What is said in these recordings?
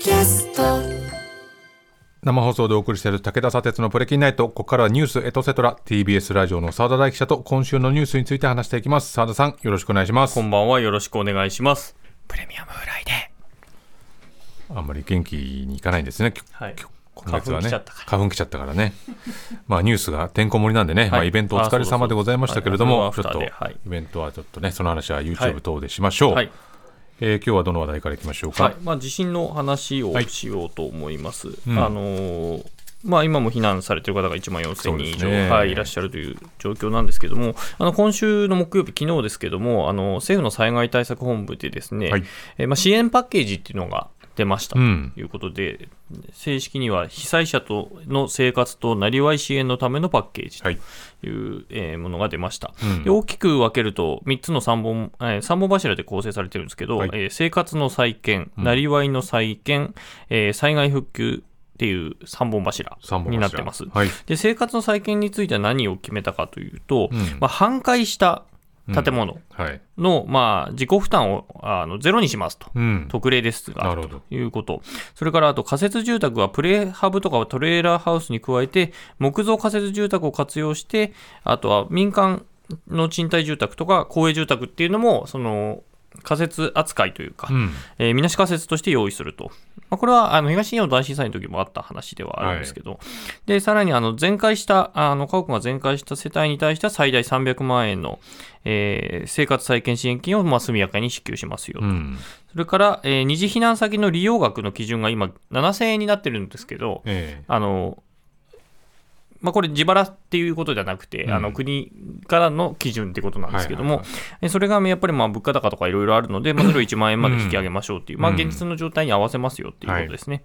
キャスト。生放送でお送りしている武田砂鉄のプレキンナイト。ここからはニュースエトセトラ。TBS ラジオの澤田大記者と今週のニュースについて話していきます。澤田さんよろしくお願いします。こんばんはよろしくお願いします。プレミアムフライデあんまり元気にいかないんですね、はい。今月はね。花粉来ちゃったから。花粉来ちゃったからね。まあニュースがてんこ盛りなんでね、まあ、イベントお疲れ様でございましたけれどもちょっとはい。イベントはちょっとねその話は YouTube 等でしましょう、はい、えー今日はどの話題からいきましょうか、はい。まあ、地震の話をはいしようと思います、うん。あのーまあ、今も避難されている方が1万4000人以上、ね。はい、いらっしゃるという状況なんですけども、あの今週の木曜日、昨日ですけども、あの政府の災害対策本部でですね、はい。えーまあ、支援パッケージっていうのが出ました。とうん。いうことで、正式には被災者との生活となりわい支援のためのパッケージとはい。いう、えーものが出ました、うん。で大きく分けると3つの3本、えー、三本柱で構成されてるんですけど、はい。えー生活の再建、なりわいの再建、えー災害復旧っていう3本柱三本柱。になってます。はい。で生活の再建については何を決めたかというと、うん。まあ、半壊した建物。はい。の、まあ、自己負担をあのゼロにしますと。うん。特例ですがなるほど。ということ、それからあと仮設住宅はプレハブとかトレーラーハウスに加えて、木造仮設住宅を活用して、あとは民間の賃貸住宅とか公営住宅っていうのも、その仮設扱いというか、うん。えーみなし仮設として用意すると。まあ、これはあの東日本大震災の時もあった話ではあるんですけど、でさらにあの全壊した、あの家屋が全壊した世帯に対しては最大300万円の、えー生活再建支援金をまあ速やかに支給しますよと。うん。それから、えー二次避難先の利用額の基準が今7000円になってるんですけど、え。あのまあ、これ自腹っていうことじゃなくて、うん。あの国からの基準ってことなんですけども、はいはいえそれがやっぱりまあ物価高とかいろいろあるので、まあ、それを1万円まで引き上げましょうっていう、まあ、うん現実の状態に合わせますよっていうことですね。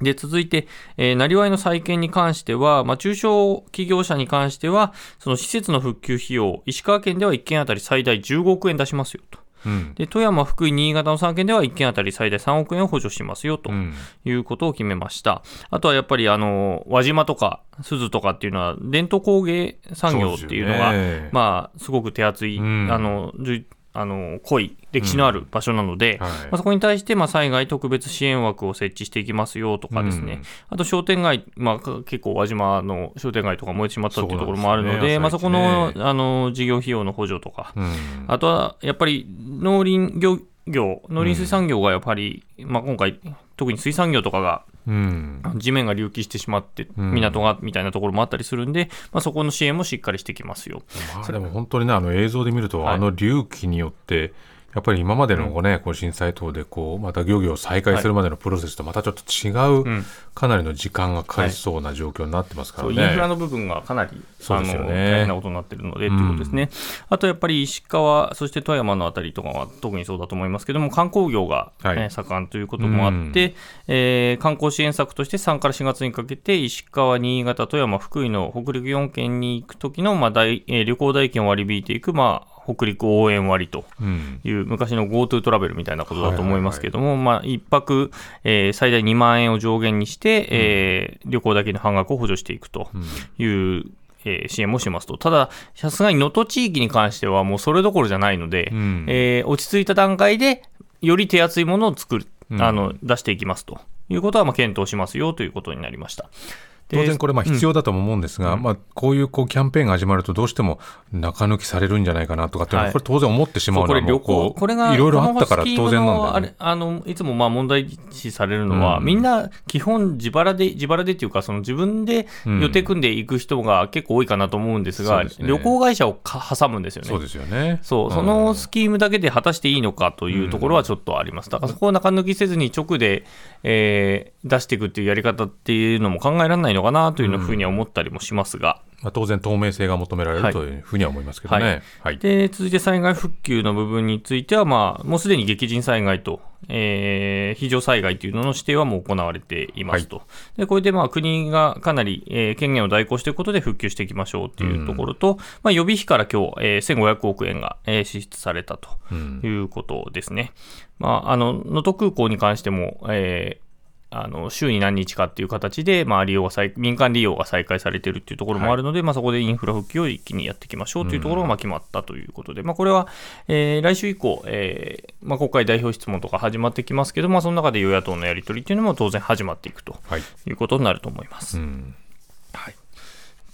で続いて、えー、なりわいの再建に関しては、まあ、中小企業者に関しては、その施設の復旧費用、石川県では1件当たり最大15億円出しますよと。うん。で富山、福井、新潟の3県では1件当たり最大3億円を補助しますよとうん。いうことを決めました。あとはやっぱりあの輪島とか鈴とかっていうのは伝統工芸産業っていうのがまあすごく手厚い、うん。あのあの濃い歴史のある場所なので、はい。まあ、そこに対してまあ災害特別支援枠を設置していきますよとかですね、うん。あと商店街、まあ、か結構輪島の商店街とか燃えてしまったっていうところもあるので、ね。まあ、そこのあの事業費用の補助とか、うん。あとはやっぱり農林漁業、農林水産業がやっぱり、まあ、今回、特に水産業とかがうん。地面が隆起してしまって、うん。港がみたいなところもあったりするんで、まあ、そこの支援もしっかりしてきますよ。まあ、でも本当にね、あの映像で見ると、はい。あの隆起によって、やっぱり今までのこう、ねこう震災等でこうまた漁業を再開するまでのプロセスとまたちょっと違う、うん。かなりの時間がかかりそうな状況になってますからそうね。インフラの部分がかなり、そうですよね。大変なことになっているのでということですね。あとやっぱり石川、そして富山のあたりとかは特にそうだと思いますけども、観光業が、はい。えー盛んということもあって、えー観光支援策として3から4月にかけて、石川、新潟、富山、福井の北陸4県に行くときの、まあ大えー旅行代金を割り引いていく、まあ、北陸応援割と。うんいう昔の GoTo トラベルみたいなことだと思いますけども、まあ、一泊、えー最大2万円を上限にして、えー旅行だけの半額を補助していくという、えー支援もしますと。ただ、さすがに能登地域に関してはもうそれどころじゃないので、うんえー落ち着いた段階で、より手厚いものを作る、うんあの、出していきますということは、まあ、検討しますよということになりました。で当然これまあ必要だとも思うんですが、まあ、こういうこうキャンペーンが始まるとどうしても中抜きされるんじゃないかなとかっていうのは、はいこれ当然思ってしまうのはこれ旅行これがいろいろあったから当然なんだよね。あのいつもまあ問題視されるのは、うんみんな基本自腹で自腹でっていうかその自分で予定組んでいく人が結構多いかなと思うんですが、そうですね旅行会社をか挟むんですよね。そうですよね。そう、そのスキームだけで果たしていいのかというところはちょっとあります。だからそこを中抜きせずに直で、えー出していくっていうやり方っていうのも考えられないのかなというふうには思ったりもしますが、まあ、当然透明性が求められる、はい。というふうには思いますけどね。はい。で続いて災害復旧の部分については、まあ、もうすでに激甚災害と、えー非常災害というのの指定はもう行われていますと、でこれでまあ国がかなり、えー権限を代行していくことで復旧していきましょうというところと、まあ、予備費から今日、えー1500億円が、えー支出されたということですね。まあ、あの能登空港に関しても、えーあの週に何日かっていう形で、まあ、利用が再民間利用が再開されているっていうところもあるので、まあ、そこでインフラ復帰を一気にやっていきましょうというところがまあ決まったということで、まあ、これは、えー来週以降、えーまあ、国会代表質問とか始まってきますけど、まあ、その中で与野党のやり取りっていうのも当然始まっていくとはい。いうことになると思います。うん。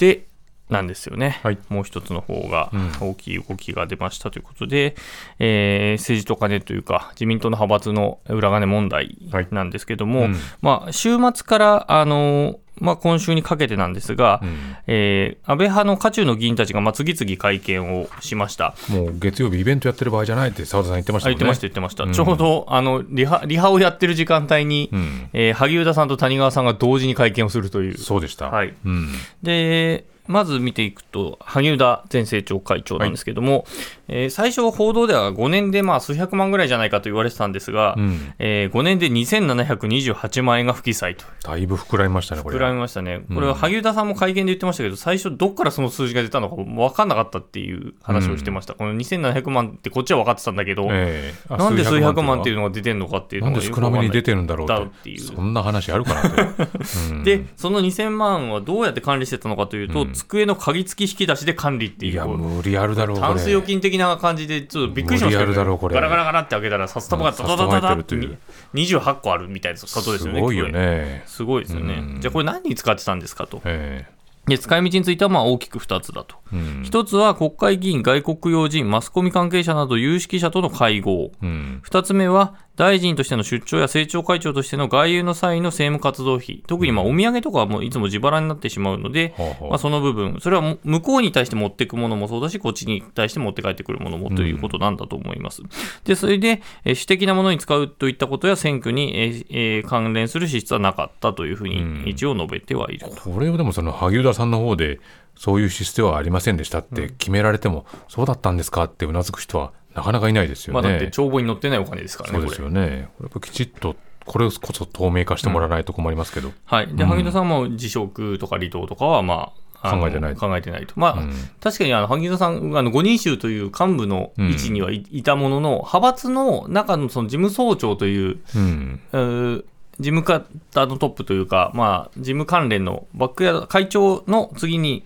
で、なんですよね、はいもう一つの方がうん大きい動きが出ましたということで、えー政治と金というか、自民党の派閥の裏金問題なんですけども、うんまあ、週末から、あのまあ、今週にかけてなんですが、うんえー安倍派の渦中の議員たちがまあ次々会見をしました。もう月曜日イベントやってる場合じゃないって澤田さん言ってましたね。あ言ってました、言ってました。うんちょうどあのリハリハをやってる時間帯に、うん。えー萩生田さんと谷川さんが同時に会見をするという。そうでした。はいうん。でまず見ていくと、萩生田前政調会長なんですけれども、えー最初、報道では5年でまあ数百万ぐらいじゃないかと言われてたんですが、うん。え5年で2728万円が不記載と。だいぶ膨らみましたね、これ。膨らみましたね、うん。これは萩生田さんも会見で言ってましたけど、最初、どっからその数字が出たのか分かんなかったっていう話をしてました、この2700万ってこっちは分かってたんだけど、ええ。あなんで数百万っていうののが出てるのかっていうなんのがで少なめに出てるんだろうって。いうそんな話あるかなと。うん。で、その2000万はどうやって管理してたのかというと、うん。机の鍵付き引き出しで管理っていう。いや、こう無理あるだろう、これ。タンス預金的な感じで、ちょっとびっくりしました無理あるだろうこれガラガラガラって開けたら、札束がダダダダダ札束入っってるという28個あるみたいなことですよね。すごいよ。ね。すごいですよね。うんじゃあこれ何に使ってたんですかと。えで、使い道についてはまあ大きく2つだと。えうん。一つは国会議員、外国要人、マスコミ関係者など有識者との会合。うん。二つ目は、大臣としての出張や政調会長としての外遊の際の政務活動費。特にまあお土産とかはもういつも自腹になってしまうので、まあ、その部分、それはも向こうに対して持っていくものもそうだし、こっちに対して持って帰ってくるものもということなんだと思います。で、それで、えー私的なものに使うといったことや選挙に、えーえー関連する支出はなかったというふううんに一応述べてはいると。これをでもその萩生田さんの方でそういう支出はありませんでしたって決められても、そうだったんですかってうなずく人はなかなかいないですよね。まあ、だって帳簿に載ってないお金ですからね、そうです。よね。これやっぱきちっとこれこそ透明化してもらわないと困りますけど。はい。で、萩生田さんも辞職とか離党とかは、まあ、考えてない考えてないと。まあ、うん確かにあの萩生田さん、あの5人衆という幹部の位置にはい,、いたものの、派閥の中のその事務総長という、うん。事務方のトップというか、まあ、事務関連のバックヤード会長の次に、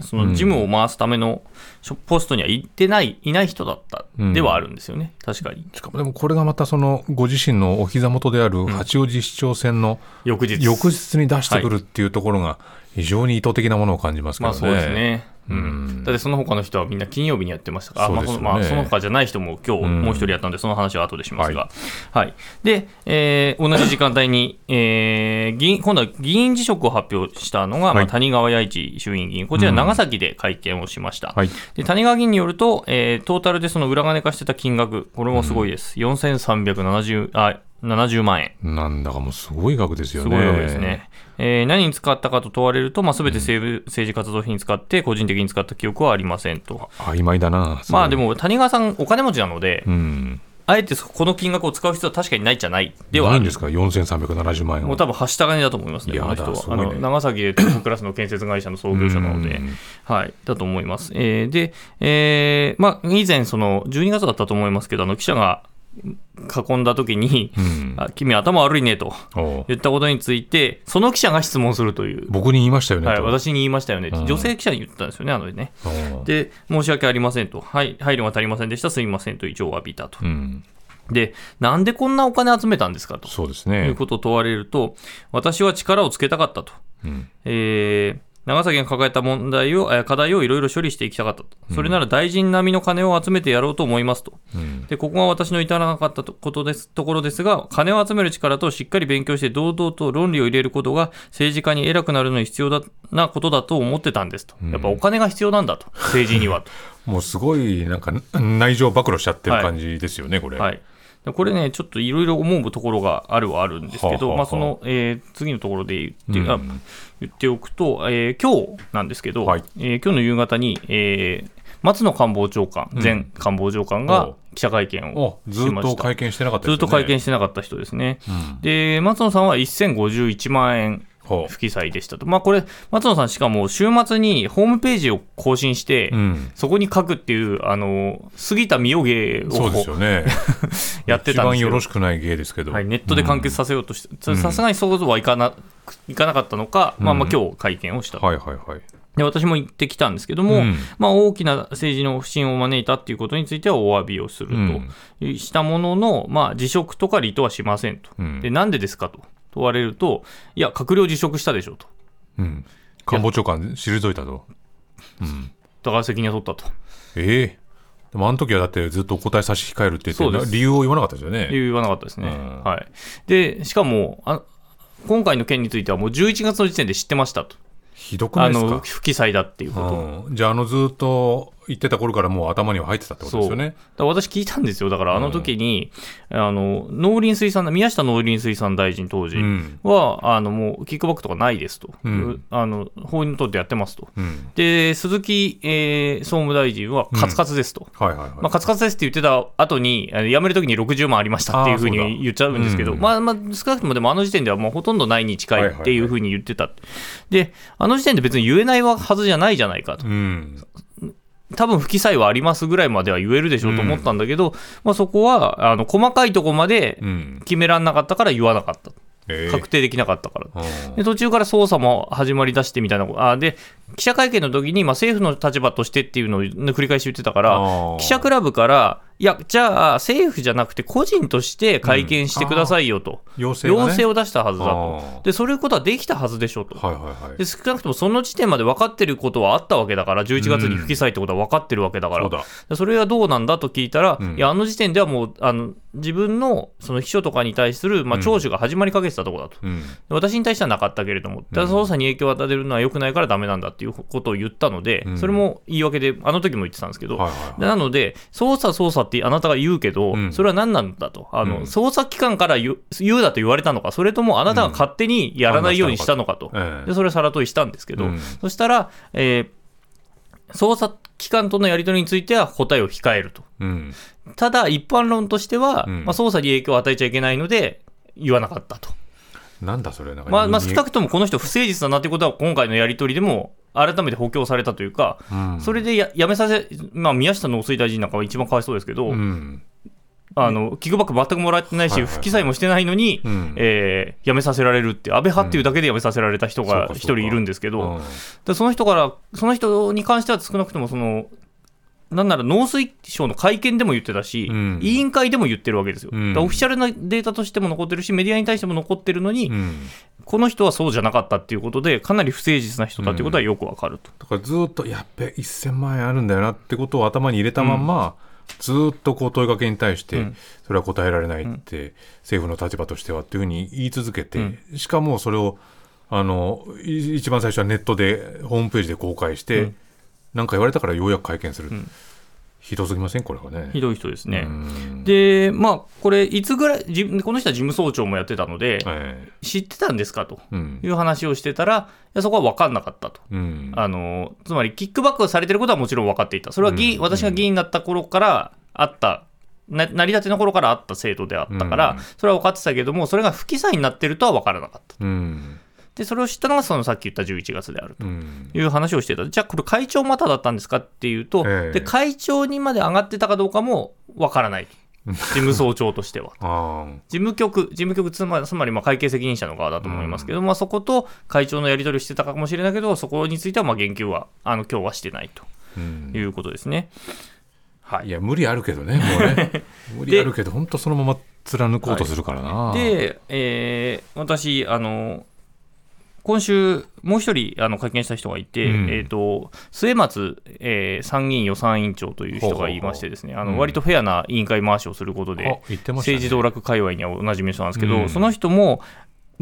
その事務を回すためのポストには行ってない、いない人だったうんではあるんですよね、確かに。しかもでもこれがまたそのご自身のお膝元である八王子市長選の翌日。翌日に出してくるっていうところが非常に意図的なものを感じますけどね。まあそうですね。ううん。ん、だってその他の人はみんな金曜日にやってましたから、まあ、そのまあその他じゃない人も今日うん。もう一人やったんで、その話は後でしますが、はい。でえー同じ時間帯に、えー議員今度は議員辞職を発表したのが、まあ、はい谷川弥一衆院議員、こちら長崎で会見をしました。はい。で谷川議員によると、えートータルでその裏金化してた金額、これもすごいです、4370あ70万円。なんだかもうすごい額ですよね。すごいわけですね。えー何に使ったかと問われると、まあ、全て政,、政治活動費に使って、個人的に使った記憶はありませんと。曖昧だな。まあで。も、谷川さん、お金持ちなので、うん。あえてそこの金額を使う必要は確かにないじゃないではないんですか ?4370 万円を。もう多分、はした金だと思いますね、この人は。ねあの長崎でトップクラスの建設会社の創業者なのでう、んはい、だと思います。えーで、えーまあ、以前、その12月だったと思いますけど、あの記者が囲んだ時に、うんあ君、頭悪いねと言ったことについて、その記者が質問するという。僕に言いましたよね。はい、と私に言いましたよねうん女性記者に言ったんですよね、あのね。で、申し訳ありませんと、はい、配慮が足りませんでした、すみませんと、一応詫びたと。うん。で、なんでこんなお金集めたんですかとそうですいうね。ことを問われると、私は力をつけたかったと。うん。えー長崎が抱えた問題を、えー課題をいろいろ処理していきたかったと。それなら大臣並みの金を集めてやろうと思いますと。うん。で、ここが私の至らなかったとことです、ところですが、金を集める力としっかり勉強して堂々と論理を入れることが政治家に偉くなるのに必要だなことだと思ってたんですと。やっぱお金が必要なんだと。政治にはと。もうすごい、なんか、内情暴露しちゃってる感じですよね、これ。はい。でこれね、ちょっといろいろ思うところがあるはあるんですけど、はあはあはあ。まあ、その、えー次のところで言って,、あうん。言っておくと、えー今日なんですけど、はい。えー今日の夕方に、えー松野官房長官、前官房長官おがう。記者会見をおずっしました。と会見してなかったね。ずっと会見してなかった人ですね。うん。で、松野さんは1051万円不記載でしたと。まあこれ、松野さんしかも週末にホームページを更新して、うん、そこに書くっていう、あの、杉田水魚芸そうですをよね。やってたんですよ一番よろ。しくない芸ですけど。はい、ネットで完結させようとして、さすがにそうはいかな、いかなかったのか、まあまあ今日会見をしたと。はいはいはい。で私も行ってきたんですけども、うん。まあ、大きな政治の不信を招いたっていうことについてはお詫びをすると、したものの、まあ、辞職とか離党はしませんと、うん。でなんでですかと問われると、いや、閣僚辞職したでしょと、うん。官房長官退いたと。うん。だから責任は取ったとええでもあの時はだってずっとお答え差し控えるって言って理由を言わなかったですよね。言わなかったですね。うんはい、でしかもあ、今回の件についてはもう11月の時点で知ってましたと、ひどくないあですか？の不記載だっていうことを。うん、じゃああのずっと言ってた頃からもう頭には入ってたってことですよね。私聞いたんですよ。だからあの時に、あの、農林水産、宮下農林水産大臣当時うんは、あの、もうキックバックとかないですと。うんあの、法にとってやってますと。うん。で、鈴木、えー総務大臣はカツカツですと。はいはいはい。まあ、カツカツですって言ってた後に、辞めるときに60万ありましたっていうふうに言っちゃうんですけど、うんまあ、まあ、少なくともでもあの時点ではもうほとんどないに近いっていうふうに言ってた。で、あの時点で別に言えないはずじゃないじゃないかと。うん。多分不記載はありますぐらいまでは言えるでしょうと思ったんだけど、まあ、そこはあの細かいところまでうん。決められなかったから言わなかった、ええ確定できなかったから。うんで途中から捜査も始まりだしてみたいなあで記者会見の時にまあ政府の立場としてっていうのを繰り返し言ってたから記者クラブからいやじゃあ政府じゃなくて個人として会見してくださいよと、要請がね。要請を出したはずだあとー。でそういうことはできたはずでしょと、はいはいはい。で少なくともその時点まで分かってることはあったわけだから、11月に不記載ってことは分かってるわけだから、そうだ。でそれはどうなんだと聞いたら、うん。いや、あの時点ではもう、あの自分のその秘書とかに対する、まあ、聴取が始まりかけてたところだと、私に対してはなかったけれども、ただ捜査に影響を与えるのは良くないからダメなんだっていうことを言ったので、うん。それも言い訳で、あの時も言ってたんですけど、はいはいはい。でなので、捜査、捜査ってあなたが言うけど、うん。それは何なんだと、あのうん。捜査機関から言うだと言われたのか、それともあなたが勝手にやらないようにしたのかと、ええ。でそれをさら問いしたんですけど、うん。そしたら、えー捜査機関とのやり取りについては答えを控えると。うん。ただ、一般論としては、うん。まあ、捜査に影響を与えちゃいけないので、言わなかったと。なんだそれなんか。まあ、まあ、に少なくともこの人不誠実だなということは、今回のやり取りでも改めて補強されたというか、うん。それでややめさせ、まあ、宮下農水大臣なんかは一番かわいそうですけど、うん。あのキックバック全くもらってないし、はいはいはい。不記載もしてないのに、うん。えー辞めさせられるって、安倍派っていうだけで辞めさせられた人が一人いるんですけど、うん。でその人から、その人に関しては少なくともその、なんなら農水省の会見でも言ってたし、うん。委員会でも言ってるわけですよ。うん。オフィシャルなデータとしても残ってるし、メディアに対しても残ってるのに、うん。この人はそうじゃなかったっていうことで、かなり不誠実な人だっていうことはよくわかると。だからずっとやっべ1000万円あるんだよなってことを頭に入れたまんま、ずっとこう問いかけに対して、うん。それは答えられないって、政府の立場としてはっていうふうに言い続けて、しかもそれをあのい一番最初はネットでホームページで公開して、うんなんか言われたからようやく会見する、ん。ひどすぎません？これはね。ひどい人ですね。うん。で、まあ、これ、いつぐらい、じこの人は事務総長もやってたので、え知ってたんですかという話をしてたら、いやそこは分かんなかったと。うん。あのつまり、キックバックされてることはもちろん分かっていた。それは議員、うん。私が議員になった頃からあった、な成り立ての頃からあった制度であったから、うん。それは分かってたけども、それが不記載になってるとは分からなかった。うんで、それを知ったのが、そのさっき言った11月であると。うん。いう話をしてた。じゃあ、これ会長まただったんですか？っていうと、ええ。で会長にまで上がってたかどうかも分からない。事務総長としては。事務局、事務局つまり、つまりまあ会計責任者の側だと思いますけど、まあ、そこと会長のやり取りをしてたかもしれないけど、そこについてはまあ言及は、あの今日はしてないと。うん。いうことですね。はい。いや無理あるけどねもうね。無理あるけど本当そのまま貫こうとするからな、で、えー私、あの、今週、もう一人あの会見した人がいて、うん。えー、と末松、えー参議院予算委員長という人がいましてですね、あうんの割とフェアな委員会回しをすることで、あ言ってましたね。政治道楽界隈にはおなじみの人なんですけど、うん。その人も、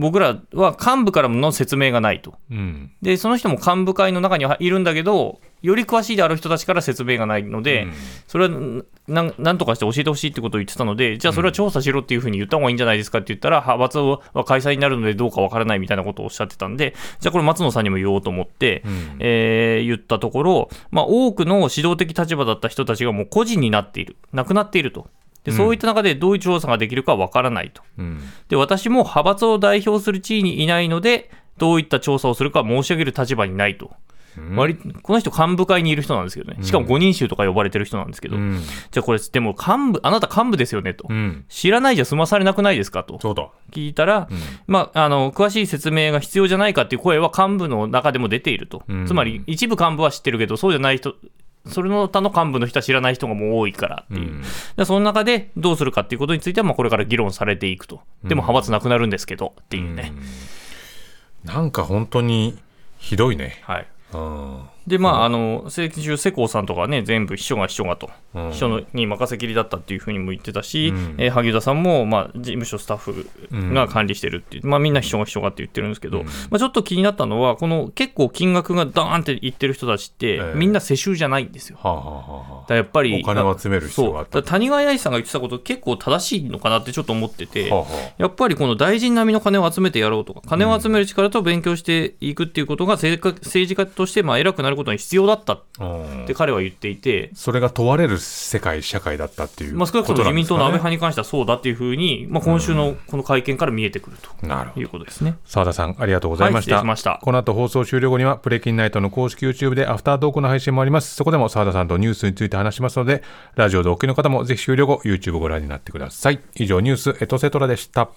僕らは幹部からの説明がないと。うん。で、その人も幹部会の中にはいるんだけど、より詳しいである人たちから説明がないので、うん。それはんなんとかして教えてほしいってことを言ってたので、じゃあそれは調査しろっていうふうに言った方がいいんじゃないですかって言ったら、派閥は開催になるのでどうかわからないみたいなことをおっしゃってたんで、じゃあこれ松野さんにも言おうと思って、うん。えー言ったところ、まあ、多くの指導的立場だった人たちがもう個人になっている、なくなっていると。でそういった中でどういう調査ができるかわからないと。うん。で私も派閥を代表する地位にいないので、どういった調査をするか申し上げる立場にないと。割この人、幹部会にいる人なんですけどね、しかも5人衆とか呼ばれてる人なんですけど、うん。じゃあこれ、でも幹部、あなた幹部ですよねと、うん。知らないじゃ済まされなくないですかと。聞いたら、まあ、あの詳しい説明が必要じゃないかっていう声は幹部の中でも出ていると、うん。つまり一部幹部は知ってるけど、そうじゃない人、それの他の幹部の人は知らない人がもう多いからっていう、うん。でその中でどうするかっていうことについては、まあ、これから議論されていくと、でも派閥なくなるんですけどっていうね。なんか本当にひどいね。はい。うんでまあ、あの先週、世耕さんとかね、全部秘書が秘書がと、うん秘書のに任せきりだったっていうふうにも言ってたし、うん。えー萩生田さんも、まあ、事務所スタッフが管理してるっていう、まあ、みんな秘書が秘書がって言ってるんですけど、まあ、ちょっと気になったのは、この結構金額がダーンっていってる人たちって、ええ。みんな世襲じゃないんですよ。はあはあはあはだやっぱりお金を集める必要がそう。谷川愛さんが言ってたこと、結構正しいのかなってちょっと思ってて。あはあ。はやっぱりこの大臣並みの金を集めてやろうとか、金を集める力と勉強していくっていうことが政治家政治家としてまあ偉くなることに必要だったって彼は言っていて、それが問われる世界社会だったっていうまあ、少なくとも自民党の安倍派にに関してはそうだっていうふうに、まあ、今週のこの会見から見えてくるということですね。澤田さんありがとうございました,、はいしました。この後放送終了後にはプレキンナイトの公式 YouTube でアフタートークの配信もあります。そこでも澤田さんとニュースについて話しますのでラジオでお聞きの方もぜひ終了後 YouTube をご覧になってください。以上ニュースエトセトラでした